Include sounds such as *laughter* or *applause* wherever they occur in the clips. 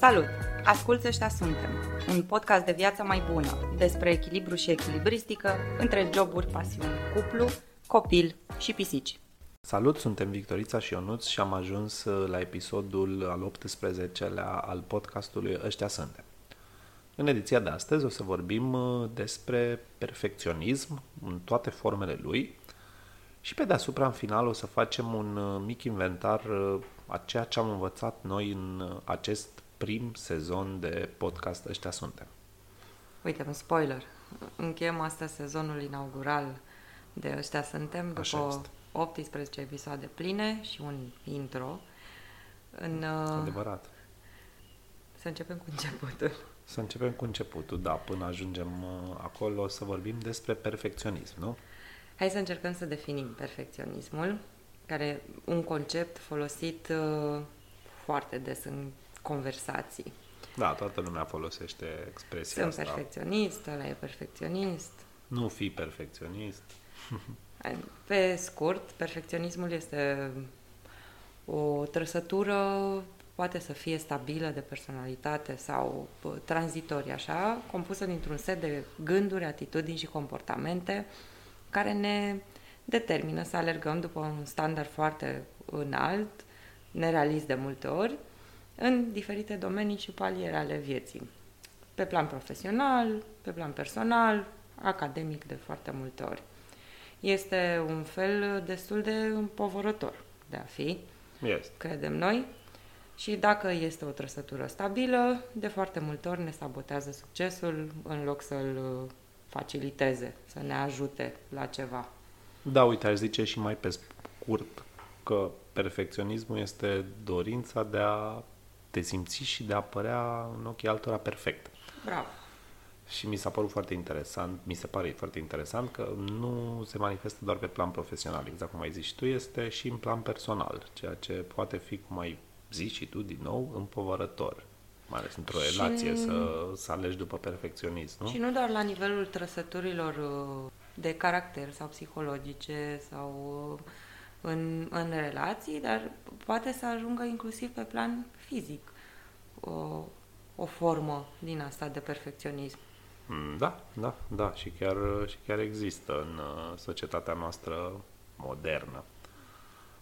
Salut! Asculți Ăștia Suntem, un podcast de viață mai bună, despre echilibru și echilibristică între joburi, pasiuni, cuplu, copil și pisici. Salut, suntem Victorița și Ionuț și am ajuns la episodul al 18-lea al podcastului Ăștia Suntem. În ediția de astăzi o să vorbim uh, despre perfecționism în toate formele lui și pe deasupra în final o să facem un uh, mic inventar uh, a ceea ce am învățat noi în acest prim sezon de podcast Ăștia Suntem. Uite, un spoiler. Încheiem asta sezonul inaugural de Ăștia Suntem după Așa este. 18 episoade pline și un intro. În, uh, Adevărat. să începem cu începutul. Să începem cu începutul, da, până ajungem uh, acolo să vorbim despre perfecționism, nu? Hai să încercăm să definim perfecționismul, care e un concept folosit uh, foarte des în conversații. Da, toată lumea folosește expresia Sunt asta. perfecționist, ăla e perfecționist. Nu fi perfecționist. *laughs* Pe scurt, perfecționismul este o trăsătură, poate să fie stabilă de personalitate sau bă, tranzitorie, așa, compusă dintr-un set de gânduri, atitudini și comportamente care ne determină să alergăm după un standard foarte înalt, nerealist de multe ori, în diferite domenii și paliere ale vieții. Pe plan profesional, pe plan personal, academic de foarte multe ori. Este un fel destul de împovărător de a fi, Este. credem noi, și dacă este o trăsătură stabilă, de foarte multe ori ne sabotează succesul în loc să-l uh, faciliteze, să ne ajute la ceva. Da, uite, aș zice și mai pe scurt că perfecționismul este dorința de a te simți și de a părea în ochii altora perfect. Bravo! Și mi s-a părut foarte interesant, mi se pare foarte interesant că nu se manifestă doar pe plan profesional, exact cum ai zis și tu, este și în plan personal, ceea ce poate fi, cum ai zis și tu din nou, împovărător. Mai ales într-o Și- relație, să, să alegi după perfecționism, nu? Și nu doar la nivelul trăsăturilor uh, de caracter sau psihologice sau uh, în, în relații, dar poate să ajungă inclusiv pe plan fizic o, o formă din asta de perfecționism. Mm, Da, da, da, și chiar, și chiar există în uh, societatea noastră modernă.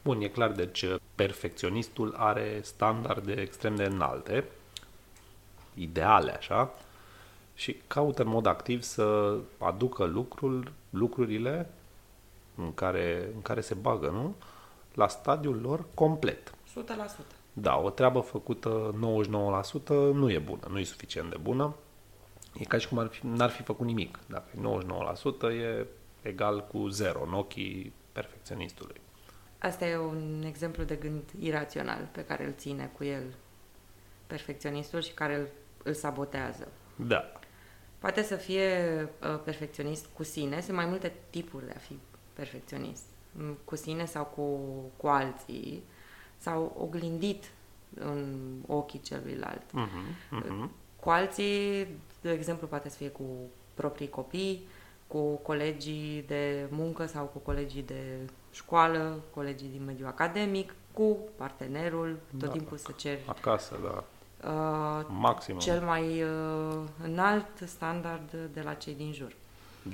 Bun, e clar, deci uh, perfecționistul are standarde extrem de înalte, ideale așa, și caută în mod activ să aducă lucrul, lucrurile în care, în care se bagă, nu? La stadiul lor complet. 100%. Da, o treabă făcută 99% nu e bună, nu e suficient de bună. E ca și cum ar fi, n-ar fi făcut nimic. Dacă e 99% e egal cu zero în ochii perfecționistului. Asta e un exemplu de gând irațional pe care îl ține cu el perfecționistul și care îl, îl sabotează. Da, Poate să fie uh, perfecționist cu sine, sunt mai multe tipuri de a fi perfecționist. Mm, Cu sine sau cu, cu alții, sau oglindit în ochii celuilalt. uh-huh, uh-huh. Cu alții, de exemplu, poate să fie cu proprii copii, cu colegii de muncă sau cu colegii de școală, colegii din mediul academic, cu partenerul, tot Da. timpul să ceri acasă, da, uh, maximum. cel mai uh, înalt standard de la cei din jur.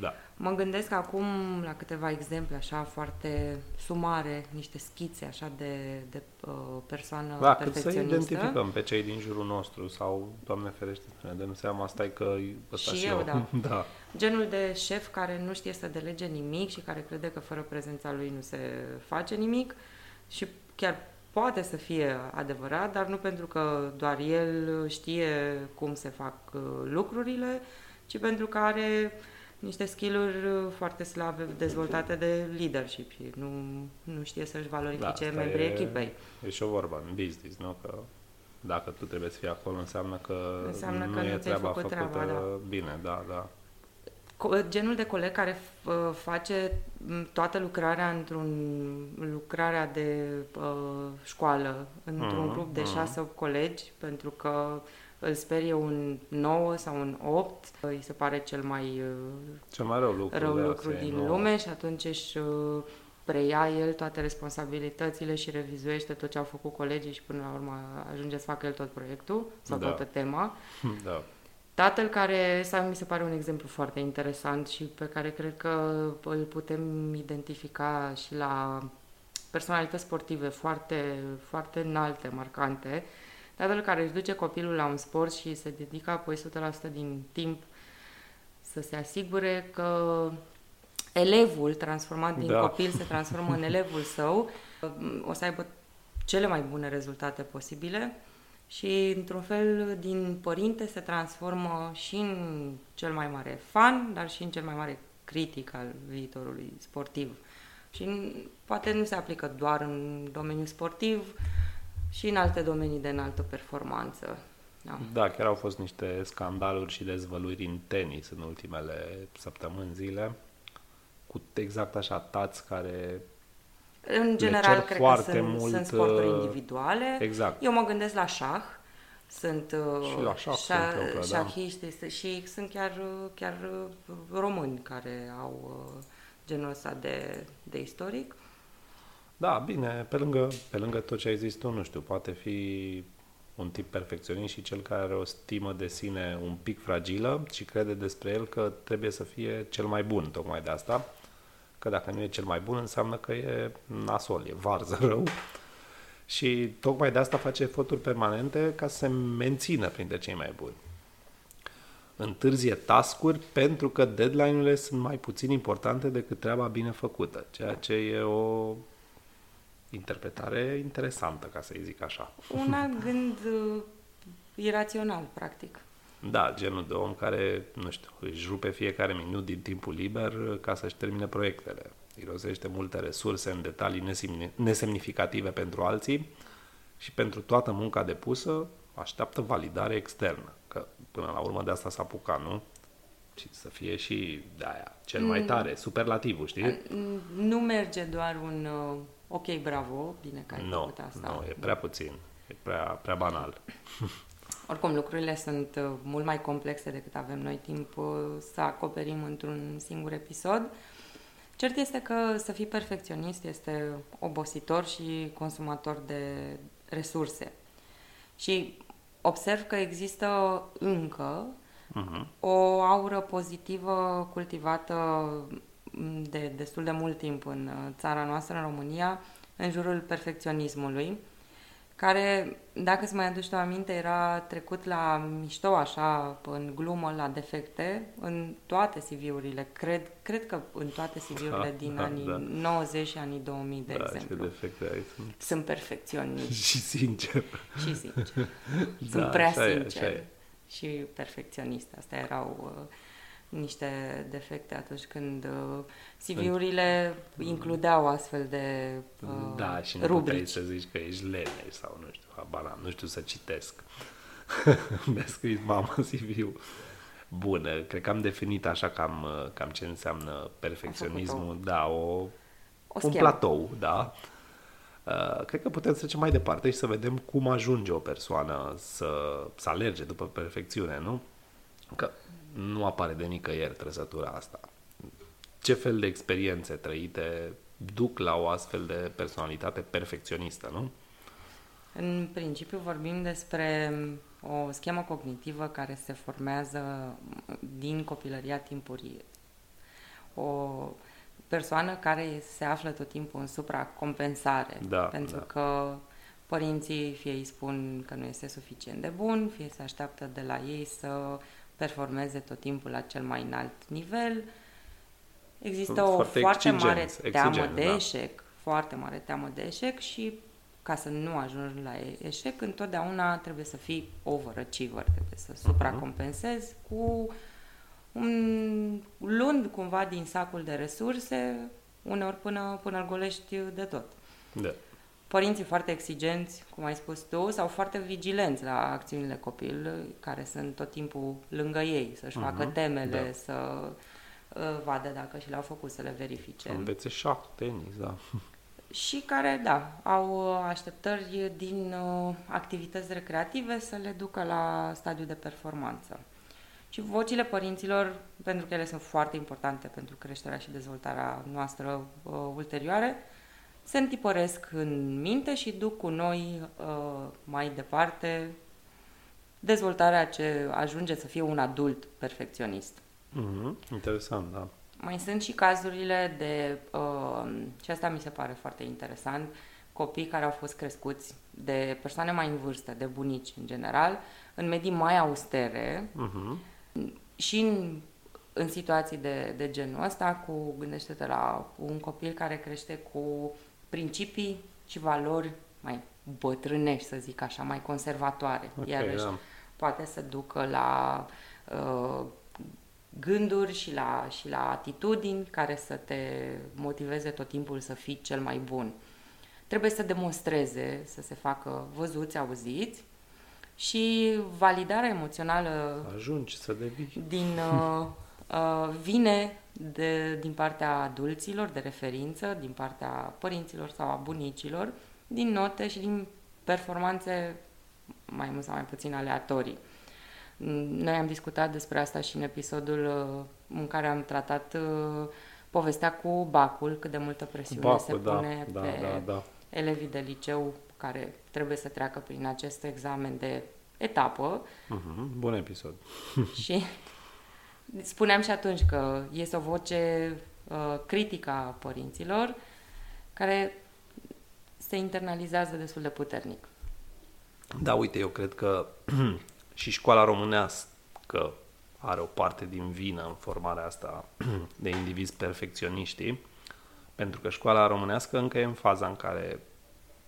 Da, Mă gândesc acum la câteva exemple așa foarte sumare, niște schițe așa de, de uh, persoană da cât să perfecționistă. identificăm pe cei din jurul nostru sau, Doamne ferește, să ne dăm seama, stai că ăsta Și și eu, eu. da. *laughs* da. Genul de șef care nu știe să delege nimic și care crede că fără prezența lui nu se face nimic și chiar poate să fie adevărat, dar nu pentru că doar el știe cum se fac uh, lucrurile, ci pentru că are niște skill-uri uh, foarte slabe dezvoltate de leadership și nu, nu știe să-și valorifice asta membrii e- echipei. E și o vorbă în business, nu? Că dacă tu trebuie să fii acolo, înseamnă că Înseamnă nu că nu e ți-ai treaba făcut făcută treaba, da. bine, da, da. Co- Genul de coleg care f- uh, face m, toată lucrarea într-un lucrarea de uh, școală, într-un Mhm, grup de mhm. șase opt colegi, pentru că îl sperie un 9 sau un 8, îi se pare cel mai uh, Cel mai rău lucru, rău de lucru asta e, din nu? lume și atunci își uh, preia el toate responsabilitățile și revizuiește tot ce au făcut colegii și până la urmă ajunge să facă el tot proiectul sau Da. toată tema. *laughs* Da. Tatăl care, ăsta mi se pare un exemplu foarte interesant și pe care cred că îl putem identifica și la personalități sportive foarte, foarte înalte, marcante. Tatăl care își duce copilul la un sport și se dedică apoi 100% din timp să se asigure că elevul transformat din Da. copil se transformă în elevul său, o să aibă cele mai bune rezultate posibile și, într-un fel, din părinte se transformă și în cel mai mare fan, dar și în cel mai mare critic al viitorului sportiv. Și n- poate nu se aplică doar în domeniul sportiv, și în alte domenii de înaltă performanță. Da. Da, chiar au fost niște scandaluri și dezvăluiri în tenis în ultimele săptămâni, zile, cu exact așa tați care... În general, cer cred foarte că sunt, mult, sunt sporturi uh, individuale. Exact. Eu mă gândesc la șah. Sunt uh, Și la șah se șa- întâmplă, da. șahiști este- și sunt chiar, uh, chiar uh, români care au uh, genul ăsta de, de istoric. Da, bine, pe lângă, pe lângă tot ce ai zis tu, nu știu, poate fi un tip perfecționist și cel care are o stimă de sine un pic fragilă și crede despre el că trebuie să fie cel mai bun, tocmai de asta. Că dacă nu e cel mai bun, înseamnă că e nasol, e varză *laughs* rău. Și tocmai de asta face eforturi permanente ca să se mențină printre cei mai buni. Întârzie tascuri pentru că deadline-urile sunt mai puțin importante decât treaba bine făcută, ceea ce e o interpretare interesantă, ca să-i zic așa. Un *laughs* alt gând uh, irațional, practic. Da, genul de om care, nu știu, își rupe fiecare minut din timpul liber ca să-și termine proiectele. Irosește multe resurse în detalii nesemni- nesemnificative pentru alții și pentru toată munca depusă așteaptă validare externă. Că până la urmă de asta s-a apucat, nu? Și să fie și de aia cel mai tare, superlativul, știi? N- Nu merge doar un uh, ok, bravo, bine că ai Nu, făcut asta. nu, e prea puțin, e prea, prea banal. *laughs* Oricum, lucrurile sunt uh, mult mai complexe decât avem noi timp uh, să acoperim într-un singur episod. Cert este că să fii perfecționist este obositor și consumator de resurse. Și observ că există încă Mhm. o aură pozitivă cultivată de destul de mult timp în uh, țara noastră, în România, în jurul perfecționismului, care, dacă îți mai aduci tu aminte, era trecut la mișto, așa, în glumă, la defecte, în toate CV-urile, cred, cred că în toate CV-urile *laughs* Da, din da, anii da. 90 și anii 2000, de da, ce exemplu. defecte ai sunt. Sunt perfecționiști *laughs* Și sincer. și sincer. *laughs* Sunt Da, prea așa e, sincer așa e. și perfecționist. Astea erau uh, niște defecte atunci când uh, CV-urile includeau astfel de uh, Da, și nu puteai rubrici. să zici că ești lene sau nu știu, habar n-am, nu știu să citesc. *laughs* Mi-a scris mama *laughs* CV-ul. Bun, cred că am definit așa cam, cam ce înseamnă perfecționismul. Da, o, O un schemă. platou, da. Uh, cred că putem să trecem mai departe și să vedem cum ajunge o persoană să, să alerge după perfecțiune, nu? Că nu apare de nicăieri trăsătura asta. Ce fel de experiențe trăite duc la o astfel de personalitate perfecționistă, nu? În principiu vorbim despre o schemă cognitivă care se formează din copilăria timpurie. O persoană care se află tot timpul în supracompensare, Da, pentru da. că părinții fie îi spun că nu este suficient de bun, fie se așteaptă de la ei să performeze tot timpul la cel mai înalt nivel. Există Sunt o foarte foarte mare exigenți, teamă exigenți, de da. eșec, foarte mare teamă de eșec și ca să nu ajungi la e- eșec, întotdeauna trebuie să fii overachiever, trebuie să supracompensezi cu un, luând cumva din sacul de resurse, uneori până, până îl golești de tot. Da. Părinții foarte exigenți, cum ai spus tu, sau foarte vigilenți la acțiunile copil, care sunt tot timpul lângă ei, să-și facă Mhm, temele, da. să uh, vadă dacă și le-au făcut, să le verifice. Învețe șah, tenis, da. și care, da, au uh, așteptări din uh, activități recreative să le ducă la stadiul de performanță. Și vocile părinților, pentru că ele sunt foarte importante pentru creșterea și dezvoltarea noastră uh, ulterioare, se întipăresc în minte și duc cu noi uh, mai departe dezvoltarea ce ajunge să fie un adult perfecționist. Mm-hmm. Interesant, da. Mai sunt și cazurile de, uh, și asta mi se pare foarte interesant, copii care au fost crescuți de persoane mai în vârstă, de bunici în general, în medii mai austere Mm-hmm. și în, în situații de, de genul ăsta, cu, gândește-te la un copil care crește cu principii și valori mai bătrânești, să zic așa, mai conservatoare. Ok, Iarăși, da. poate să ducă la uh, gânduri și la, și la atitudini care să te motiveze tot timpul să fii cel mai bun. Trebuie să demonstreze, să se facă văzuți, auziți și validarea emoțională Ajungi să devii. din, uh, uh, vine de, din partea adulților de referință, din partea părinților sau a bunicilor, din note și din performanțe mai mult sau mai puțin aleatorii. Noi am discutat despre asta și în episodul uh, în care am tratat uh, povestea cu bacul, cât de multă presiune Bacul, se da, pune da, pe da, da. elevii de liceu care trebuie să treacă prin acest examen de etapă Mm-hmm. Bun episod. *laughs* și spuneam și atunci că este o voce uh, critică a părinților care se internalizează destul de puternic. Da, uite, eu cred că *clears throat* și școala românească are o parte din vină în formarea asta *clears throat* de indivizi perfecționiști, pentru că școala românească încă e în faza în care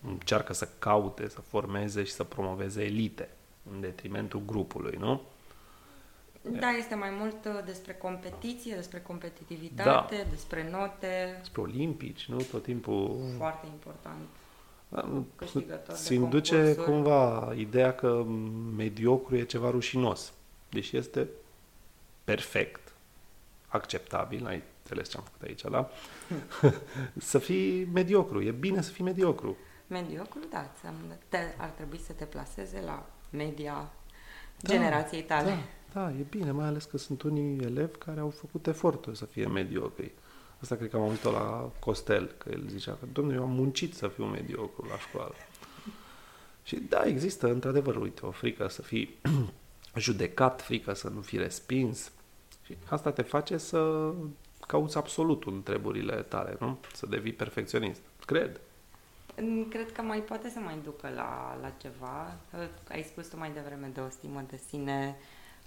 încearcă să caute, să formeze și să promoveze elite în detrimentul grupului, nu? Da, este mai mult uh, despre competiție, despre competitivitate, Da. despre note, Spre olimpici, nu? Tot timpul foarte important. Da, câștigător de Se induce concursuri. cumva ideea că mediocru e ceva rușinos, deși este perfect, acceptabil, ai înțeles ce am făcut aici, da? *laughs* să fii mediocru, e bine să fii mediocru. Mediocru, da, înseamnă- te, ar trebui să te plaseze la media Da, generației tale. Da, da, e bine, mai ales că sunt unii elevi care au făcut eforturi să fie mediocri. Asta cred că am auzit-o la Costel, că el zicea că, domnule, eu am muncit să fiu mediocru la școală. Și da, există, într-adevăr, uite, o frică să fii *clears throat* judecat, frică să nu fii respins. Și asta te face să cauți absolutul în treburile tale, nu? Să devii perfecționist. Cred. Mm, Cred că mai poate să mai ducă la, la ceva. Ai spus tu mai devreme de o stimă de sine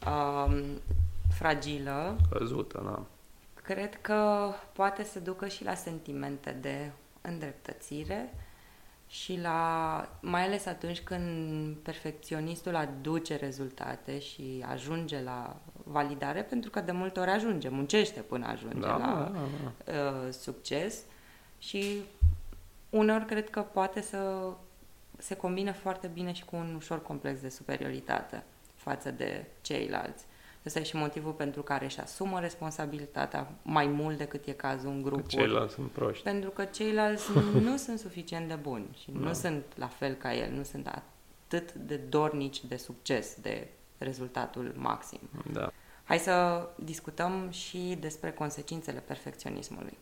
um, fragilă. Căzută, da. Cred că poate să ducă și la sentimente de îndreptățire și la, mai ales atunci când perfecționistul aduce rezultate și ajunge la validare, pentru că de multe ori ajunge, muncește până ajunge Da, la da, da. uh, succes și uneori cred că poate să se combine foarte bine și cu un ușor complex de superioritate față de ceilalți. Ăsta e și motivul pentru care își asumă responsabilitatea mai mult decât e cazul în Că grupuri. ceilalți sunt proști. Pentru că ceilalți *laughs* nu sunt suficient de buni și Da. nu sunt la fel ca el, nu sunt atât de dornici de succes, de rezultatul maxim. Da. Hai să discutăm și despre consecințele perfecționismului.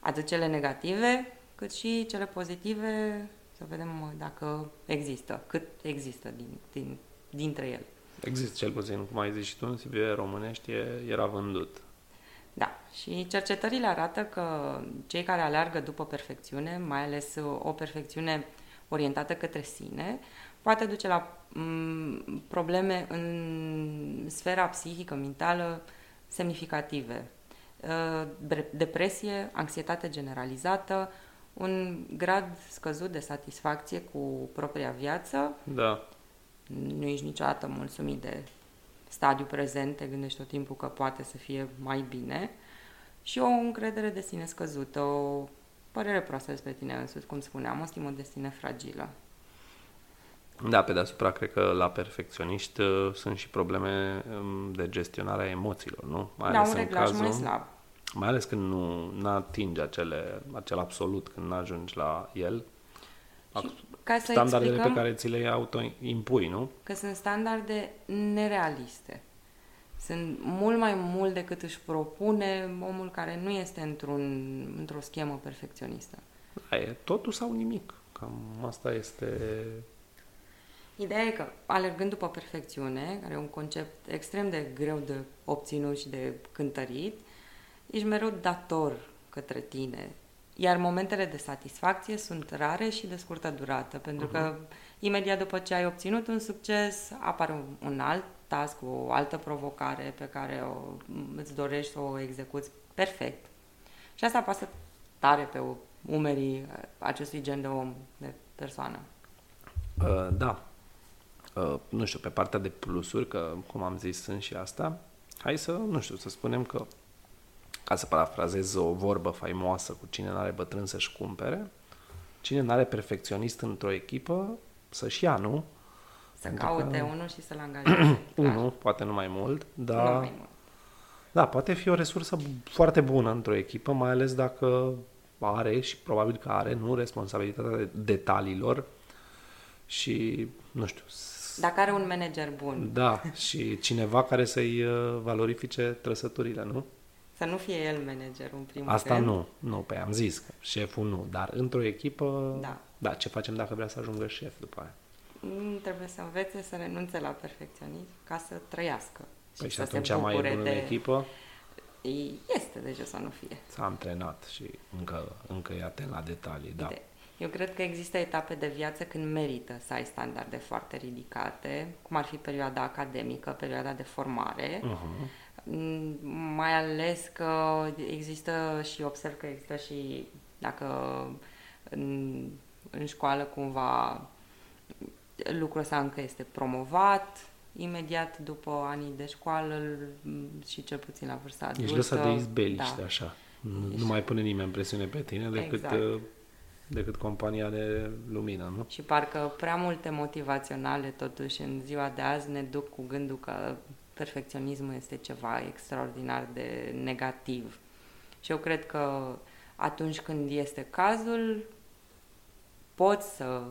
Atât cele negative, cât și cele pozitive, să vedem uh, dacă există, cât există din, din, dintre ele. Există cel puțin, cum ai zis și tu, în CV românești e, era vândut. Da, și cercetările arată că cei care aleargă după perfecțiune, mai ales uh, o perfecțiune orientată către sine, poate duce la m, probleme în sfera psihică, mentală, semnificative. Uh, bre- Depresie, anxietate generalizată, un grad scăzut de satisfacție cu propria viață, Da. Nu ești niciodată mulțumit de stadiul prezent, te gândești tot timpul că poate să fie mai bine și o încredere de sine scăzută, o părere proastă despre tine însuți, cum spuneam, o stimă de sine fragilă. Da, pe deasupra, cred că la perfecționiști uh, sunt și probleme um, de gestionare a emoțiilor, nu? Mai Da, un în reglaj mai slab. Mai ales când nu atingi acele, acel absolut, când nu ajungi la el. Și ca să Standardele explicăm pe care ți le auto-impui, nu? că sunt standarde nerealiste. sunt mult mai mult decât își propune omul care nu este într-un, într-o schemă perfecționistă. Da, e totul sau nimic. Cam asta este... Ideea e că, alergând după perfecțiune, care e un concept extrem de greu de obținut și de cântărit, ești mereu dator către tine. Iar momentele de satisfacție sunt rare și de scurtă durată, pentru uh-huh. că imediat după ce ai obținut un succes, apare un, un alt task, o altă provocare pe care o, îți dorești să o execuți perfect. Și asta pasă tare pe umerii acestui gen de om, de persoană. Uh, da. Uh, nu știu, pe partea de plusuri, că cum am zis sunt și asta, hai să, nu știu, să spunem că ca să parafrazez o vorbă faimoasă cu cine n-are bătrân să-și cumpere, cine n-are perfecționist într-o echipă, să-și ia, nu? Să Pentru caute că... unul și să-l angajeze. *clears throat* unul, poate nu mai mult, dar... Nu mai mult. Da, poate fi o resursă foarte bună într-o echipă, mai ales dacă are și probabil că are, nu, responsabilitatea de detaliilor și, nu știu... Dacă are un manager bun. Da, și cineva care să-i uh, valorifice trăsăturile, nu? Să nu fie el manager în primul Asta rând. nu, nu, pe am zis că șeful nu, dar într-o echipă, da. da, ce facem dacă vrea să ajungă șef după aia? Mm, trebuie să învețe să renunțe la perfecționism ca să trăiască. Păi și, și atunci mai e bun de... în echipă? Este de ce să nu fie. S-a antrenat și încă, încă e atent la detalii, da. Eu cred că există etape de viață când merită să ai standarde foarte ridicate, cum ar fi perioada academică, perioada de formare, uh-huh mai ales că există și observ că există și dacă în, în școală cumva lucrul ăsta încă este promovat, imediat după anii de școală și cel puțin la vârsta adultă. Ești lăsat de izbeliște da. așa. Nu, nu mai pune nimeni presiune pe tine decât, exact. Uh, decât compania de lumină, nu? Și parcă prea multe motivaționale totuși în ziua de azi ne duc cu gândul că perfecționismul este ceva extraordinar de negativ. Și eu cred că atunci când este cazul, poți să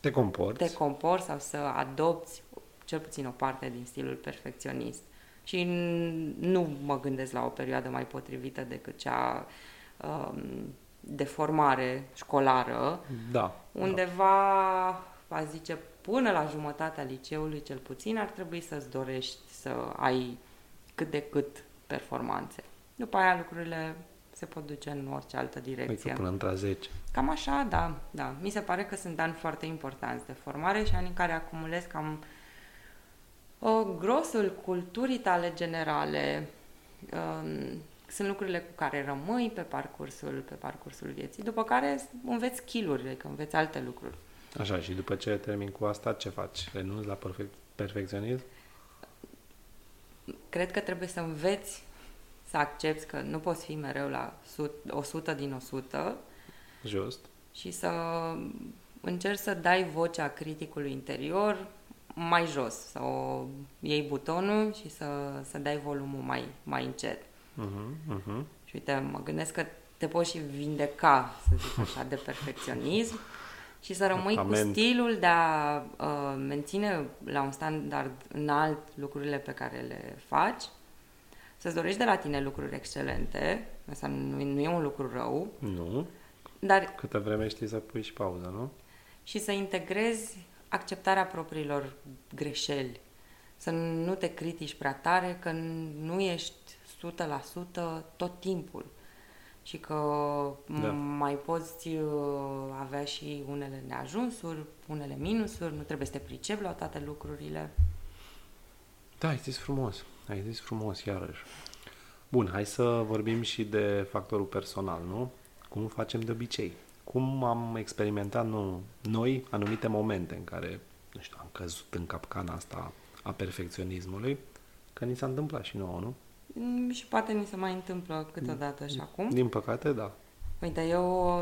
te comporți, te comporți sau să adopți cel puțin o parte din stilul perfecționist. Și nu mă gândesc la o perioadă mai potrivită decât cea um, de formare școlară. Da. Undeva, da. aș zice, până la jumătatea liceului cel puțin ar trebui să-ți dorești să ai cât de cât performanțe. După aia lucrurile se pot duce în orice altă direcție. Păi până între 10. Cam așa, da, da. Mi se pare că sunt ani foarte importanți de formare și ani în care acumulez cam o, grosul culturii tale generale. Um, sunt lucrurile cu care rămâi pe parcursul, pe parcursul vieții, după care înveți skill-uri, adică înveți alte lucruri. Așa, și după ce termin cu asta, ce faci? Renunți la perfect, perfecționism? Cred că trebuie să înveți să accepti că nu poți fi mereu la 100 din 100. Just. Și să încerci să dai vocea criticului interior mai jos, să o iei butonul și să, să dai volumul mai, mai încet. Uh-huh, uh-huh. Și uite, mă gândesc că te poți și vindeca, să zic așa, de perfecționism și să rămâi Amen. cu stilul de a uh, menține la un standard înalt lucrurile pe care le faci, să-ți dorești de la tine lucruri excelente, asta nu, nu e un lucru rău. Nu. Dar, Câtă vreme știi să pui și pauză, nu? Și să integrezi acceptarea propriilor greșeli. Să nu te critici prea tare că nu ești 100% tot timpul și că da. mai poți uh, avea și unele neajunsuri, unele minusuri, nu trebuie să te pricepi la toate lucrurile. Da, ai zis frumos, ai zis frumos iarăși. Bun, hai să vorbim și de factorul personal, nu? Cum facem de obicei? Cum am experimentat nu, noi anumite momente în care, nu știu, am căzut în capcana asta a perfecționismului, că ni s-a întâmplat și nouă, nu? Mm, și poate mi se mai întâmplă câteodată și acum. Din păcate, da. Uite, eu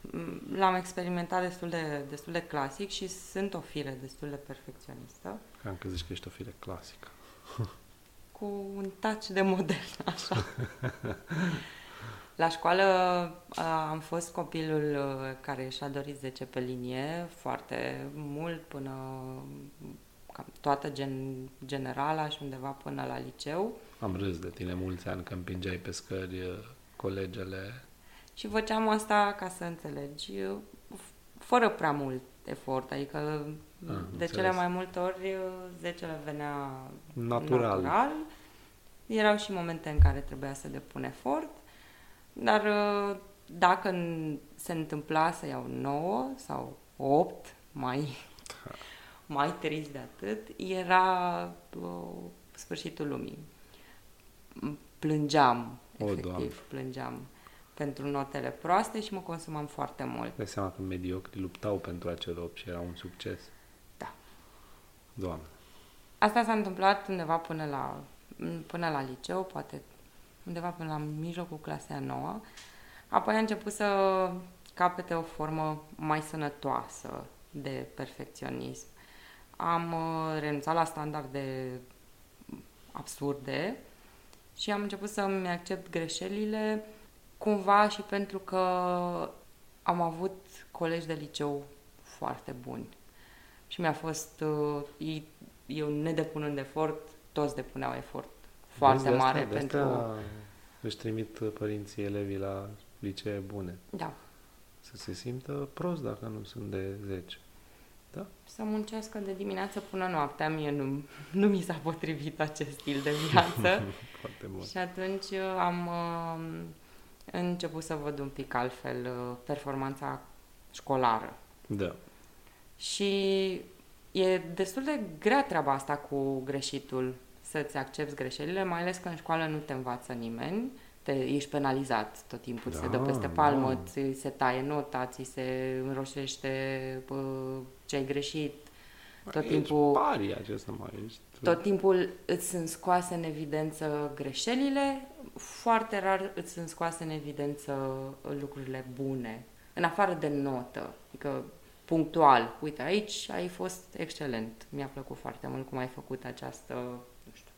mm, l-am experimentat destul de, destul de clasic și sunt o fire destul de perfecționistă. Cam că zici că ești o fire clasică. *laughs* Cu un touch de modern, *laughs* așa. La școală am fost copilul care și-a dorit 10 pe linie foarte mult până cam toată gen, generala și undeva până la liceu. Am râs de tine mulți ani când împingeai pe scări uh, colegele. Și făceam asta, ca să înțelegi, uh, fără prea mult efort, adică Ah, de înțeles. cele mai multe ori uh, zecele venea Natural. natural. Erau și momente în care trebuia să depun efort, dar uh, dacă n- se întâmpla să iau 9 sau 8, mai, mai trist de atât, era uh, sfârșitul lumii. Plângeam, O, efectiv, Doamne. plângeam pentru notele proaste și mă consumam foarte mult. Dai seama că mediocrii luptau pentru acel 8 și era un succes. Da. Doamne. Asta s-a întâmplat undeva până la, până la liceu, poate undeva până la mijlocul clasei a noua. Apoi a început să capete o formă mai sănătoasă de perfecționism. Am uh, renunțat la standarde absurde și am început să-mi accept greșelile cumva și pentru că am avut colegi de liceu foarte buni. Și mi-a fost, uh, ei- eu nedepunând efort, toți depuneau efort foarte Vezi, de mare asta, de pentru... asta își trimit părinții elevii la licee bune. Da, Să se simtă prost dacă nu sunt de 10. Da? să muncească de dimineață până noaptea. Mie nu, nu mi s-a potrivit acest stil de viață. *laughs* Foarte bun. și atunci uh, am uh, început să văd un pic altfel uh, performanța școlară. Da. Și e destul de grea treaba asta cu greșitul, să-ți accepti greșelile, mai ales că în școală nu te învață nimeni, te, ești penalizat tot timpul, ți se dă Da, peste palmă, da. ți se taie nota, ți se înroșește bă, ce ai greșit, tot Ești timpul... paria, ce să mai ești. Tot timpul îți sunt scoase în evidență greșelile, foarte rar îți sunt scoase în evidență lucrurile bune, în afară de notă, adică punctual. Uite, aici ai fost excelent. Mi-a plăcut foarte mult cum ai făcut această, nu știu,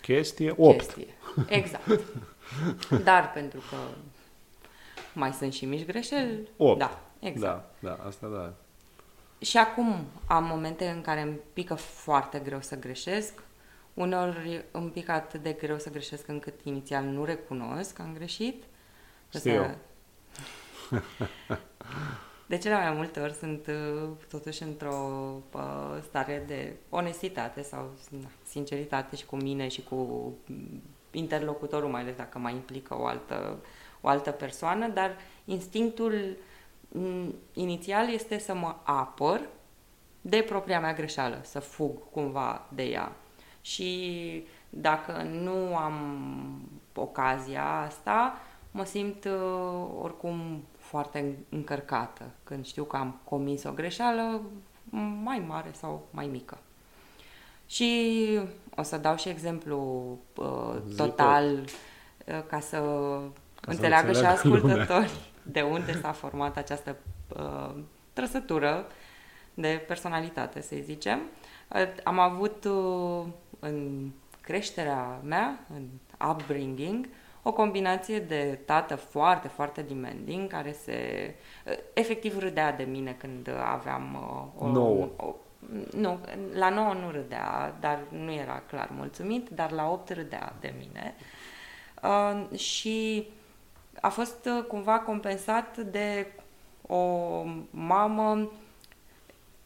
Chestie 8. chestie. Exact. *laughs* Dar pentru că mai sunt și mici greșeli, Opt. da, exact. Da, da, asta da. Și acum am momente în care îmi pică foarte greu să greșesc. Uneori îmi pică atât de greu să greșesc încât inițial nu recunosc că am greșit. Știu eu. *laughs* De cele mai multe ori sunt uh, totuși într-o uh, stare de onestitate sau na, sinceritate și cu mine și cu mm, interlocutorul, mai ales dacă mai implică o altă, o altă persoană, dar instinctul mm, inițial este să mă apăr de propria mea greșeală, să fug cumva de ea. Și dacă nu am ocazia asta, mă simt uh, oricum foarte încărcată când știu că am comis o greșeală mai mare sau mai mică. Și o să dau și exemplu uh, Zi total uh, ca să să înțeleagă și înțeleagă lumea. ascultătorii de unde s-a format această uh, trăsătură de personalitate, să zicem. Uh, Am avut uh, în creșterea mea, în upbringing, o combinație de tată foarte, foarte demanding, care se uh, efectiv râdea de mine când aveam uh, o, Nouă. o, nu, la 9 nu râdea, dar nu era clar mulțumit, dar la 8 râdea de mine. Uh, și a fost uh, cumva compensat de o mamă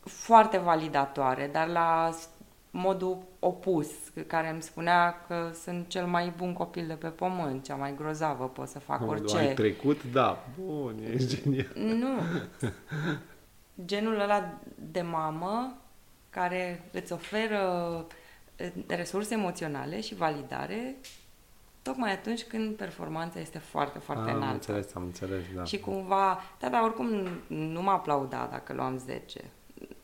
foarte validatoare, dar la s- modul opus, care îmi spunea că sunt cel mai bun copil de pe pământ, cea mai grozavă, pot să fac orice. Ai trecut? Da. Bun, ești genial. Nu. *laughs* Genul ăla de mamă care îți oferă eh, resurse emoționale și validare tocmai atunci când performanța este foarte, foarte am înaltă. înțeles, am înțeles, da. Și cumva, tata oricum nu m-a aplaudat dacă luam 10,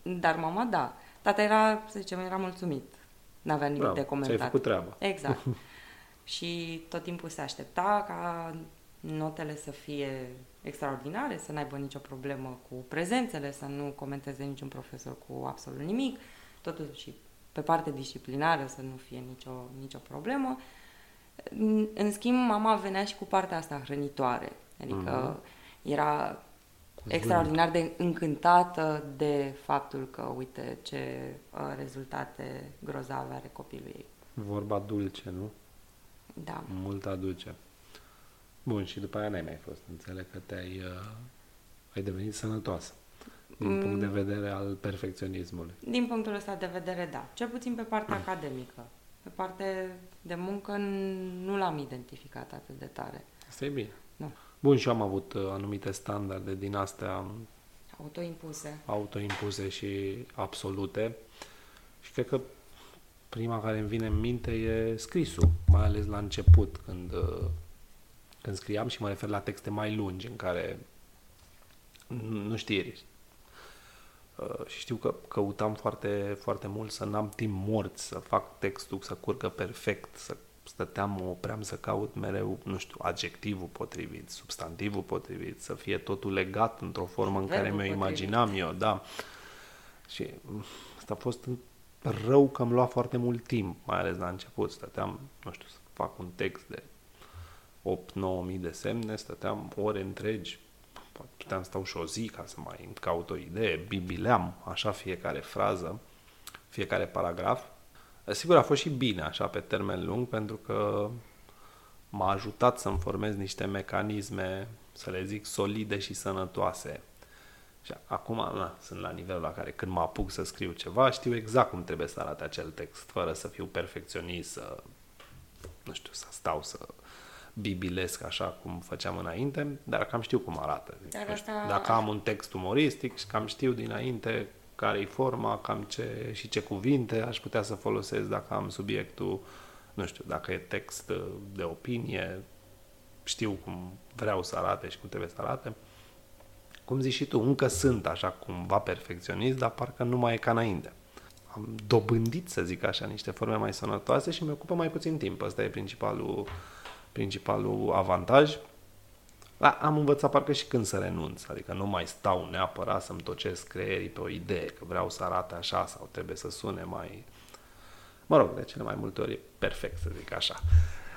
dar mama da. Tata era, să zicem, era mulțumit. N-avea nimic Bravo, de comentat. ți-ai făcut treaba. Exact. *laughs* și tot timpul se aștepta ca notele să fie extraordinare, să n-aibă nicio problemă cu prezențele, să nu comenteze niciun profesor cu absolut nimic, totuși pe parte disciplinară să nu fie nicio, nicio problemă. În- În schimb, mama venea și cu partea asta hrănitoare. Adică Mhm. era extraordinar de încântată de faptul că, uite, ce uh, rezultate grozave are copilul ei. Vorba dulce, nu? Da. Mult aduce. Bun, și după aia n-ai mai fost. Înțeleg că te-ai uh, ai devenit sănătoasă din mm. punct de vedere al perfecționismului. Din punctul ăsta de vedere, da. Cel puțin pe partea mm. *clears throat* academică. Pe partea de muncă nu l-am identificat atât de tare. Asta e bine. Nu. Bun, și eu am avut uh, anumite standarde din astea autoimpuse. Autoimpuse și absolute. Și cred că prima care îmi vine în minte e scrisul, mai ales la început, când, uh, când scriam și mă refer la texte mai lungi, în care nu știri. Uh, și știu că căutam foarte, foarte mult să n-am timp mort, să fac textul să curgă perfect, să stăteam, mă opream să caut mereu, nu știu, adjectivul potrivit, substantivul potrivit, să fie totul legat într-o formă în care mi-o imaginam eu, da. Și asta a fost rău că îmi lua foarte mult timp, mai ales la început. Stăteam, nu știu, să fac un text de 8-9 mii de semne, stăteam ore întregi, puteam stau și o zi ca să mai caut o idee, bibileam așa fiecare frază, fiecare paragraf Sigur, a fost și bine așa pe termen lung, pentru că m-a ajutat să-mi formez niște mecanisme, să le zic, solide și sănătoase. Și acum na, sunt la nivelul la care când mă apuc să scriu ceva, știu exact cum trebuie să arate acel text, fără să fiu perfecționist, să, nu știu, să stau să bibilesc așa cum făceam înainte, dar cam știu cum arată. Dar asta... Dacă am un text umoristic, cam știu dinainte care-i forma, cam ce și ce cuvinte aș putea să folosesc dacă am subiectul, nu știu, dacă e text de opinie, știu cum vreau să arate și cum trebuie să arate. Cum zici și tu, încă sunt așa cumva perfecționist, dar parcă nu mai e ca înainte. Am dobândit, să zic așa, niște forme mai sănătoase și mi ocupă mai puțin timp. Ăsta e principalul, principalul avantaj. Da, am învățat parcă și când să renunț, adică nu mai stau neapărat să-mi tocesc creierii pe o idee, că vreau să arate așa sau trebuie să sune mai... Mă rog, de cele mai multe ori e perfect, să zic așa.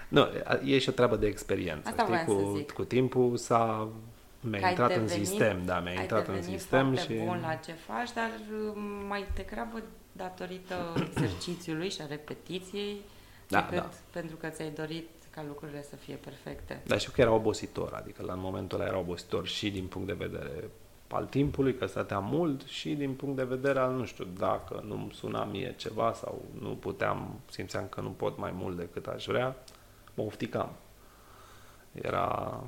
Nu, e și o treabă de experiență. Asta știi? Cu, cu timpul s-a mi-a intrat devenit, în sistem, da, mi-a intrat în sistem și... bun la ce faci, dar mai degrabă datorită *clears throat* exercițiului și a repetiției da, decât da. pentru că ți-ai dorit ca lucrurile să fie perfecte. Dar știu că era obositor, adică la momentul ăla era obositor și din punct de vedere al timpului, că stăteam mult și din punct de vedere al, nu știu, dacă nu-mi suna mie ceva sau nu puteam, simțeam că nu pot mai mult decât aș vrea, mă ofticam. Era,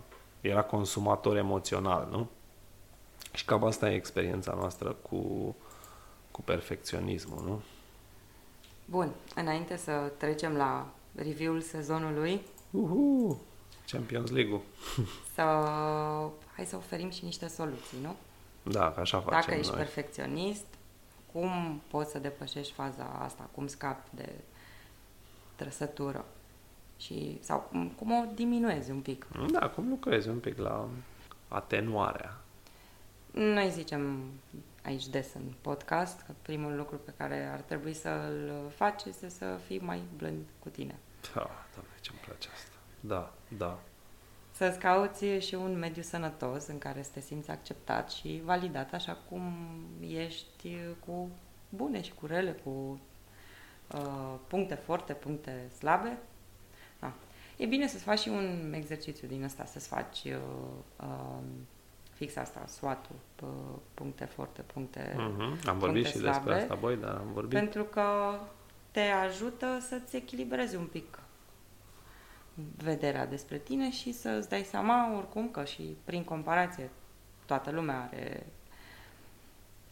era consumator emoțional, nu? Și cam asta e experiența noastră cu, cu perfecționismul, nu? Bun, înainte să trecem la review-ul sezonului, Uhu! Champions League-ul. Să, hai să oferim și niște soluții, nu? Da, că așa facem Dacă ești noi. perfecționist, cum poți să depășești faza asta? Cum scapi de trăsătură? Și, sau cum, cum o diminuezi un pic? Da, cum lucrezi un pic la atenuarea. Noi zicem aici des în podcast că primul lucru pe care ar trebui să-l faci este să fii mai blând cu tine. Da, doamne, ce-mi place asta. Da, da. Să-ți cauți și un mediu sănătos în care să te simți acceptat și validat așa cum ești cu bune și cu rele, cu uh, puncte forte, puncte slabe. Da. E bine să-ți faci și un exercițiu din ăsta, să-ți faci uh, uh, fix asta, SWOT-ul, puncte forte, puncte uh-huh. Am vorbit și slabe, despre asta, băi, dar am vorbit. Pentru că te ajută să-ți echilibrezi un pic vederea despre tine și să îți dai seama oricum că și prin comparație toată lumea are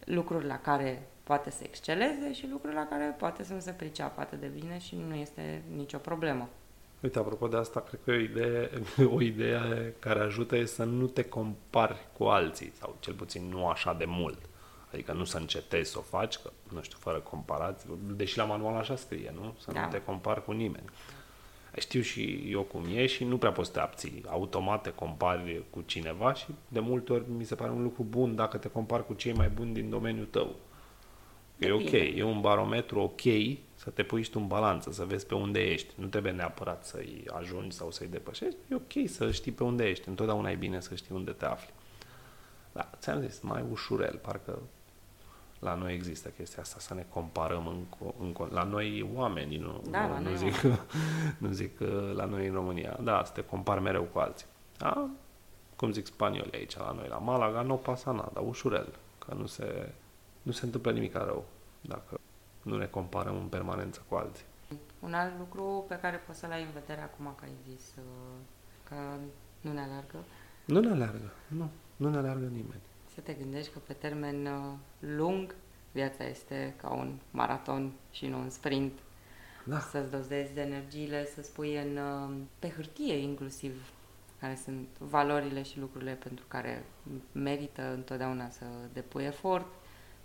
lucruri la care poate să exceleze și lucruri la care poate să nu se priceapă atât de bine și nu este nicio problemă. Uite, apropo de asta, cred că o idee, *laughs* o idee care ajută e să nu te compari cu alții, sau cel puțin nu așa de mult. Adică nu să încetezi să o faci, că, nu știu, fără comparație, deși la manual așa scrie, nu? Să da. nu te compari cu nimeni știu și eu cum e și nu prea poți să te abții. Automat te compari cu cineva și de multe ori mi se pare un lucru bun dacă te compari cu cei mai buni din domeniul tău. E ok, e un barometru ok să te pui și tu în balanță, să vezi pe unde ești. Nu trebuie neapărat să-i ajungi sau să-i depășești, e ok să știi pe unde ești. Întotdeauna e bine să știi unde te afli. Da, ți-am zis, mai ușurel, parcă la noi există chestia asta, să ne comparăm în, în, la noi oamenii, nu, Da, nu, la nu, noi zic, *laughs* nu zic uh, la noi în România. Da, să te compari mereu cu alții. Da? Cum zic spaniolii aici la noi, la Malaga, nu pasa nada, ușurel, că nu se, nu se întâmplă nimic rău dacă nu ne comparăm în permanență cu alții. Un alt lucru pe care poți să-l ai în vedere acum că ai zis uh, că nu ne alargă, Nu ne aleargă, nu, nu ne aleargă nimeni. Să te gândești că pe termen uh, lung viața este ca un maraton și nu un sprint. Da, Să-ți dozezi energiile, să spui în, uh, pe hârtie inclusiv care sunt valorile și lucrurile pentru care merită întotdeauna să depui efort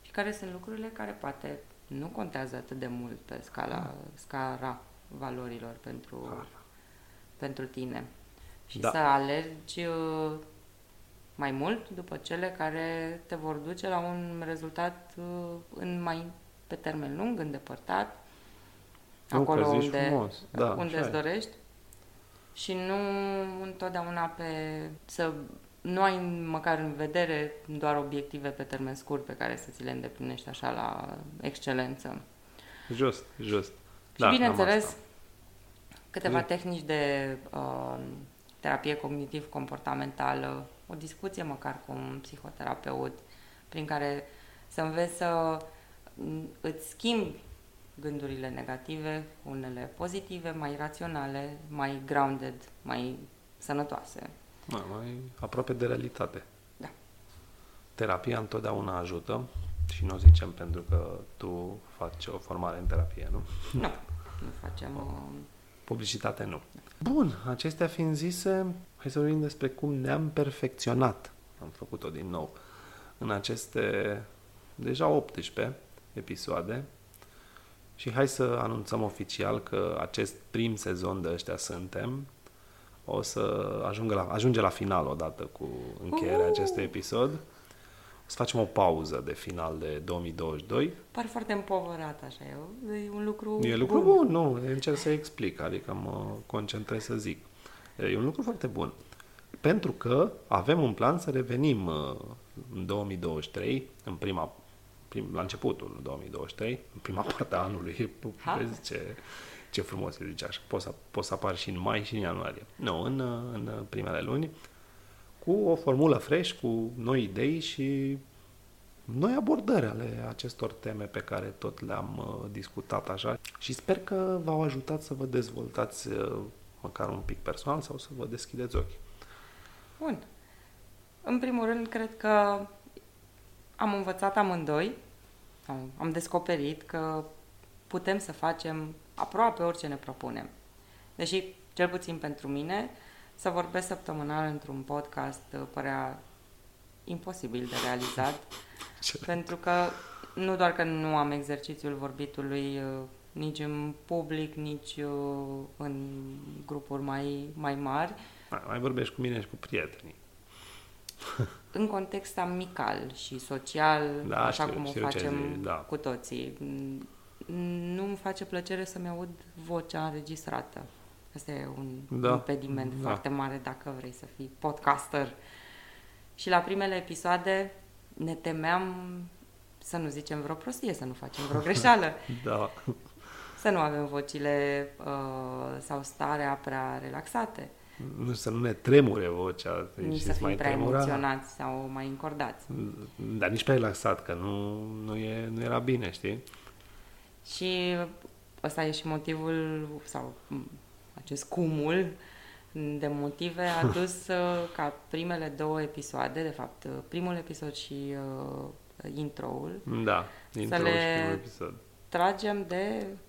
și care sunt lucrurile care poate nu contează atât de mult pe scala, scara valorilor pentru, Ah. pentru tine. Și Da. să alergi uh, mai mult după cele care te vor duce la un rezultat uh, în mai pe termen lung, îndepărtat, Nu, că acolo zici unde, frumos. Da, unde așa îți e. dorești și nu întotdeauna pe să nu ai măcar în vedere doar obiective pe termen scurt pe care să ți le îndeplinești așa la excelență. just, just. Și Da, bineînțeles, cam asta. câteva Zi. tehnici de uh, terapie cognitiv-comportamentală, o discuție măcar cu un psihoterapeut, prin care să înveți să mm, îți schimbi gândurile negative cu unele pozitive, mai raționale, mai grounded, mai sănătoase. Da, mai aproape de realitate. Da. Terapia întotdeauna ajută și nu o zicem pentru că tu faci o formare în terapie, nu? Nu, nu facem... Uh, Publicitate nu. Bun, acestea fiind zise, hai să vorbim despre cum ne-am perfecționat. Am făcut-o din nou în aceste deja 18 episoade și hai să anunțăm oficial că acest prim sezon de ăștia suntem o să ajungă la, ajunge la final odată cu încheierea Uhu! acestui episod. O să facem o pauză de final de 2022 par foarte împovărat așa, e o- e un lucru E lucru bun, nu, încerc să explic, adică mă concentrez să zic. E un lucru foarte bun. Pentru că avem un plan să revenim uh, în 2023, în prima, prim, la începutul 2023, în prima *laughs* parte a anului. Ha? *laughs* Vezi ce, ce frumos se zice așa. Poți să, poți să apar și în mai și în ianuarie. Nu, în, uh, în primele luni, cu o formulă fresh, cu noi idei și noi abordări ale acestor teme pe care tot le-am uh, discutat așa și sper că v-au ajutat să vă dezvoltați uh, măcar un pic personal sau să vă deschideți ochii. Bun. În primul rând, cred că am învățat amândoi, am, am descoperit că putem să facem aproape orice ne propunem. Deși, cel puțin pentru mine, să vorbesc săptămânal într-un podcast uh, părea imposibil de realizat, *laughs* pentru că nu doar că nu am exercițiul vorbitului uh, nici în public, nici uh, în grupuri mai, mai mari, Mai, mai vorbești cu mine și cu prietenii. în context amical și social, Da, așa știu, cum o știu ce facem zici, da. cu toții. Mm, Nu îmi face plăcere să-mi aud vocea înregistrată. Asta e un Da, impediment da. foarte mare dacă vrei să fii podcaster. Și la primele episoade ne temeam să nu zicem vreo prostie, să nu facem vreo greșeală, *laughs* Da, să nu avem vocile uh, sau starea prea relaxate, nu să nu ne tremure vocea nici și să să fim mai prea tremura. emoționați sau mai încordați. Dar nici prea relaxat, că nu, nu, e, nu era bine, știi? Și ăsta e și motivul, sau m, acest cumul de motive a *laughs* dus uh, ca primele două episoade, de fapt, uh, primul episod și uh, intro-ul, Da, intro le- și primul episod. tragem de Pff,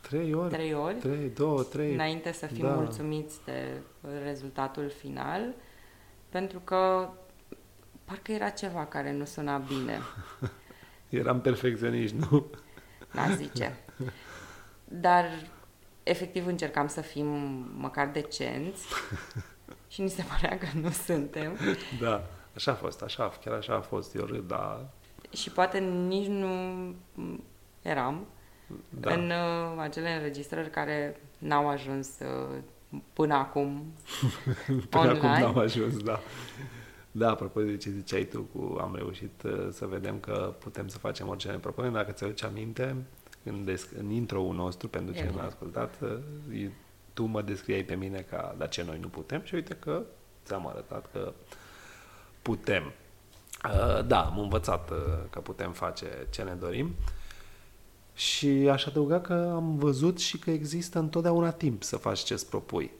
Trei ori, trei ori, trei, două, trei. înainte să fim da. mulțumiți de rezultatul final, pentru că parcă era ceva care nu suna bine, *laughs* Eram perfecționiști, nu? n-aș zice. Dar efectiv încercam să fim măcar decenți *laughs* și ni se părea că nu suntem. Da, așa a fost, așa, chiar așa a fost. Eu râd, dar Și poate nici nu eram da. în uh, acele înregistrări care n-au ajuns uh, până acum *laughs* Până online. acum n-am ajuns, da. Da, apropo de ce ziceai tu, cu, am reușit uh, să vedem că putem să facem orice ne propunem. Dacă ți aduci aminte, în, desc- în intro-ul nostru, pentru cine Evident. n-a ascultat, uh, tu mă descriai pe mine ca dar ce noi nu putem și uite că ți-am arătat că putem. Uh, Da, am învățat uh, că putem face ce ne dorim și aș adăuga că am văzut și că există întotdeauna timp să faci ce-ți propui.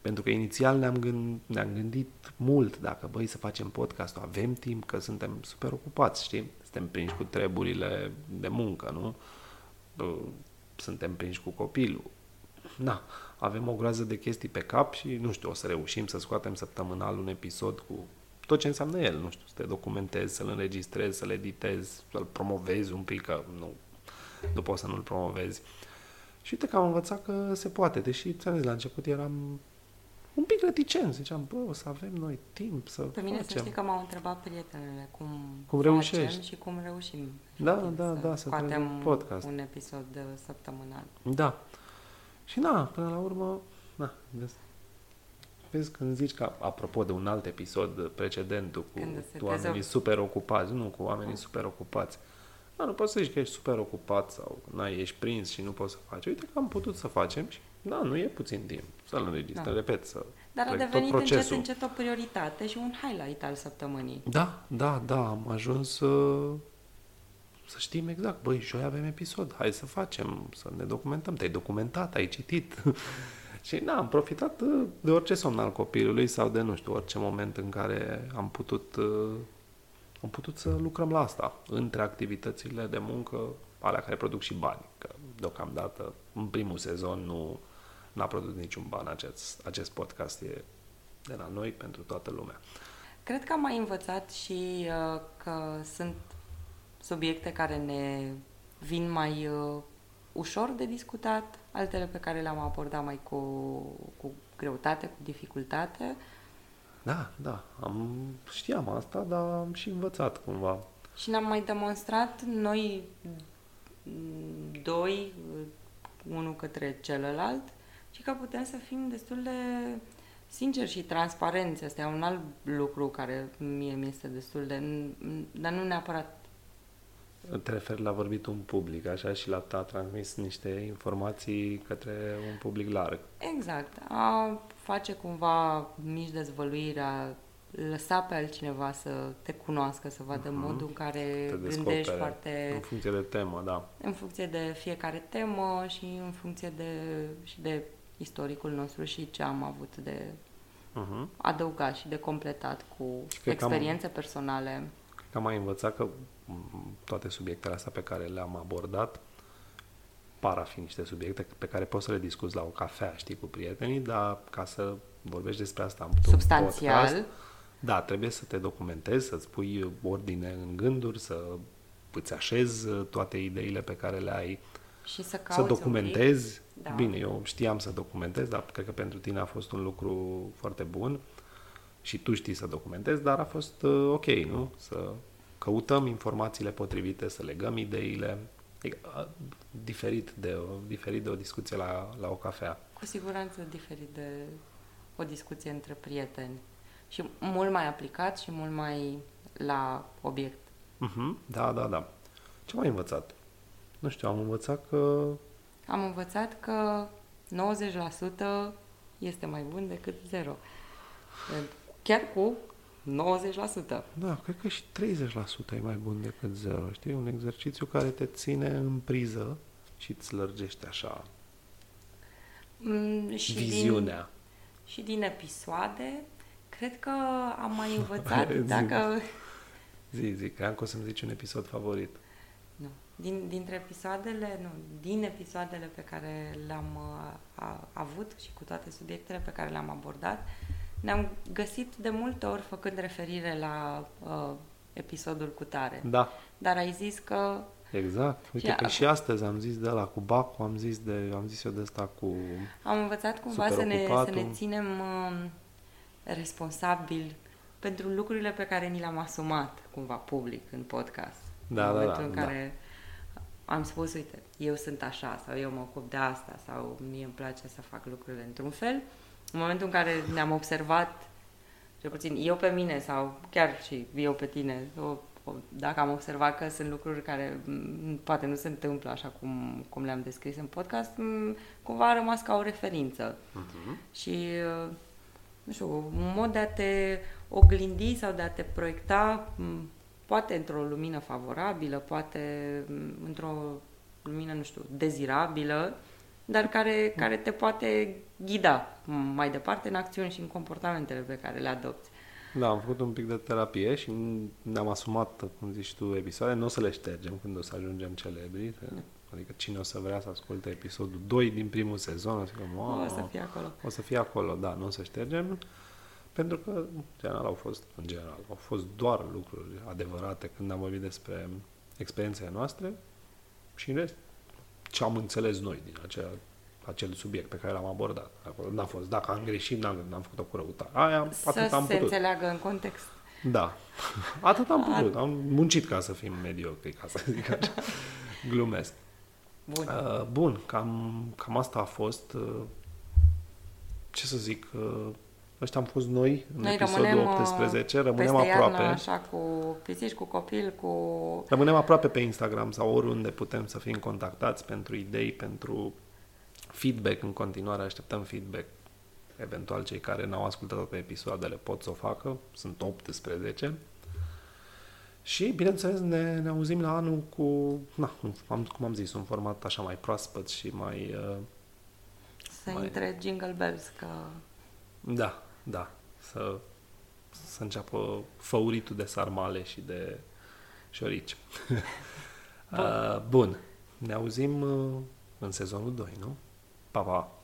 Pentru că inițial ne-am, gând, ne-am gândit mult dacă, băi, să facem podcastul, avem timp, că suntem super ocupați, știi? Suntem prinși cu treburile de muncă, nu? Bă, Suntem prinși cu copilul. Na, avem o groază de chestii pe cap și, nu știu, o să reușim să scoatem săptămânal un episod cu tot ce înseamnă el, nu știu, să te documentezi, să-l înregistrezi, să-l editezi, să-l promovezi un pic, că nu, nu poți să nu-l promovezi. Și uite că am învățat că se poate, deși, ți-am zis, la început eram un pic reticent. Ziceam, bă, o să avem noi timp să Pe mine să facem. știi că m-au întrebat prietenele cum, Cum facem reușești. și cum reușim. Da, efectiv, da, da, să scoatem tragem podcast. un episod de săptămânal. Da. Și na, până la urmă, na, vezi, vezi când zici că, apropo de un alt episod precedent, tu cu, Când se cu oamenii dezolvă. super ocupați, nu, cu oamenii super ocupați. Da, nu poți să zici că ești super ocupat sau n-ai, ești prins și nu poți să faci. Uite că am putut să facem și, da, nu e puțin timp să-l înregistrăm, Da. repet, să Dar a trec devenit tot încet, procesul. încet o prioritate și un highlight al săptămânii. Da, da, da, am ajuns să, să știm exact, băi, joi avem episod, hai să facem, să ne documentăm, te-ai documentat, ai citit. *laughs* și da, am profitat uh, de orice somn al copilului sau de, nu știu, orice moment în care am putut, uh, am putut să lucrăm la asta, între activitățile de muncă, alea care produc și bani, că deocamdată, în primul sezon, nu n-a produs niciun ban acest, acest podcast, e de la noi pentru toată lumea. Cred că am mai învățat și uh, că sunt subiecte care ne vin mai uh, ușor de discutat, altele pe care le-am abordat mai cu, cu greutate, cu dificultate Da, da, am, știam asta, dar am și învățat cumva. și ne-am mai demonstrat noi mm, doi, uh, unul către celălalt, și că putem să fim destul de sinceri și transparenți. Asta e un alt lucru care mie mi este destul de... dar nu neapărat Te referi la vorbit un public, așa, și la a transmis niște informații către un public larg. Exact. A face cumva mici dezvăluiri, a lăsa pe altcineva să te cunoască, să vadă Mhm. modul în care Te gândești descopere foarte în funcție de temă, da. în funcție de fiecare temă și în funcție de, și de istoricul nostru și ce am avut de Uh-huh. adăugat și de completat cu Și cred că am- experiențe personale. Cred că am mai învățat că m, toate subiectele astea pe care le-am abordat par a fi niște subiecte pe care poți să le discuți la o cafea, știi, cu prietenii, dar ca să vorbești despre asta într-un Substanțial. podcast, da, trebuie să te documentezi, să-ți pui ordine în gânduri, să îți așezi toate ideile pe care le ai, Și să să cauți un documentezi. Da. Bine, eu știam să documentez, dar cred că pentru tine a fost un lucru foarte bun și tu știi să documentezi, dar a fost uh, ok, nu? Să căutăm informațiile potrivite, să legăm ideile. E, uh, diferit, de o, diferit de o discuție la, la o cafea. pic, cu siguranță diferit de o discuție între prieteni. Și mult mai aplicat și mult mai la obiect. Uh-huh. Da, da, da. Ce mai ai învățat? Nu știu, am învățat că Am învățat că 90% este mai bun decât 0. Chiar cu 90%. Da, cred că și 30% e mai bun decât 0. Știi, un exercițiu care te ține în priză și îți lărgește așa Mm, și Din, viziunea. și din episoade, cred că am mai *laughs* învățat Zi. dacă... Zi, zi, cream că o să-mi zici un episod favorit. Nu. Din, dintre episoadele, nu, din episoadele pe care le-am uh, a, avut și cu toate subiectele pe care le-am abordat, ne-am găsit de multe ori făcând referire la uh, episodul cu tare. Da, Dar ai zis că exact. Uite Și că a- și astăzi am zis de la cu Bacu, am zis, de, am zis eu de asta cu... am învățat cumva Super să ne, să ocupatul. ne ținem uh, responsabili pentru lucrurile pe care ni le-am asumat cumva public în podcast. Da, în da, momentul da, în da. care am spus, uite, eu sunt așa sau eu mă ocup de asta sau mie îmi place să fac lucrurile într-un fel. În momentul în care ne-am observat cel puțin eu pe mine sau chiar și eu pe tine, o, o, dacă am observat că sunt lucruri care m, poate nu se întâmplă așa cum, cum le-am descris în podcast, m, cumva a rămas ca o referință. Uh-huh. Și, uh, nu știu, un mod de a te oglindi sau de a te proiecta, m, poate într-o lumină favorabilă, poate m, într-o lumină, nu știu, dezirabilă, dar care, care te poate ghida mai departe în acțiuni și în comportamentele pe care le adopți. Da, am făcut un pic de terapie și ne-am asumat, cum zici tu, episoade. Nu o să le ștergem când o să ajungem celebri. Adică cine o să vrea să asculte episodul 2 din primul sezon, o să, zică, O să fie acolo. O să fie acolo, da, nu o să ștergem. Pentru că, în general, au fost, în general, au fost doar lucruri adevărate când am vorbit despre experiențele noastre și în rest, ce am înțeles noi din acea, acel subiect pe care l-am abordat. Acolo n-a fost, dacă am greșit, n-am, n-am făcut-o cu răutate. Aia, atât Să am se putut. înțeleagă în context. Da. *laughs* Atât am putut. Am muncit ca să fim mediocri, ca să zic așa. *laughs* Glumesc. Bun. Uh, bun, cam, cam asta a fost. Uh, ce să zic? Uh, ăștia am fost noi în Noi episodul rămânem, uh, 18. Rămânem Peste aproape. iarnă, așa, cu pisici, cu copil, cu... Rămânem aproape pe Instagram sau oriunde putem să fim contactați pentru idei, pentru feedback în continuare. Așteptăm feedback. Eventual cei care n-au ascultat toate episoadele pot să o facă. Sunt 18. Și, bineînțeles, ne, ne auzim la anul cu, na, am, cum am zis, un format așa mai proaspăt și mai... Uh, Să Mai- intre Jingle Bells, că da, da, să, să înceapă făuritul de sarmale și de șorici. Bun. *laughs* uh, bun, ne auzim uh, în sezonul 2, nu? Pa, pa! papa.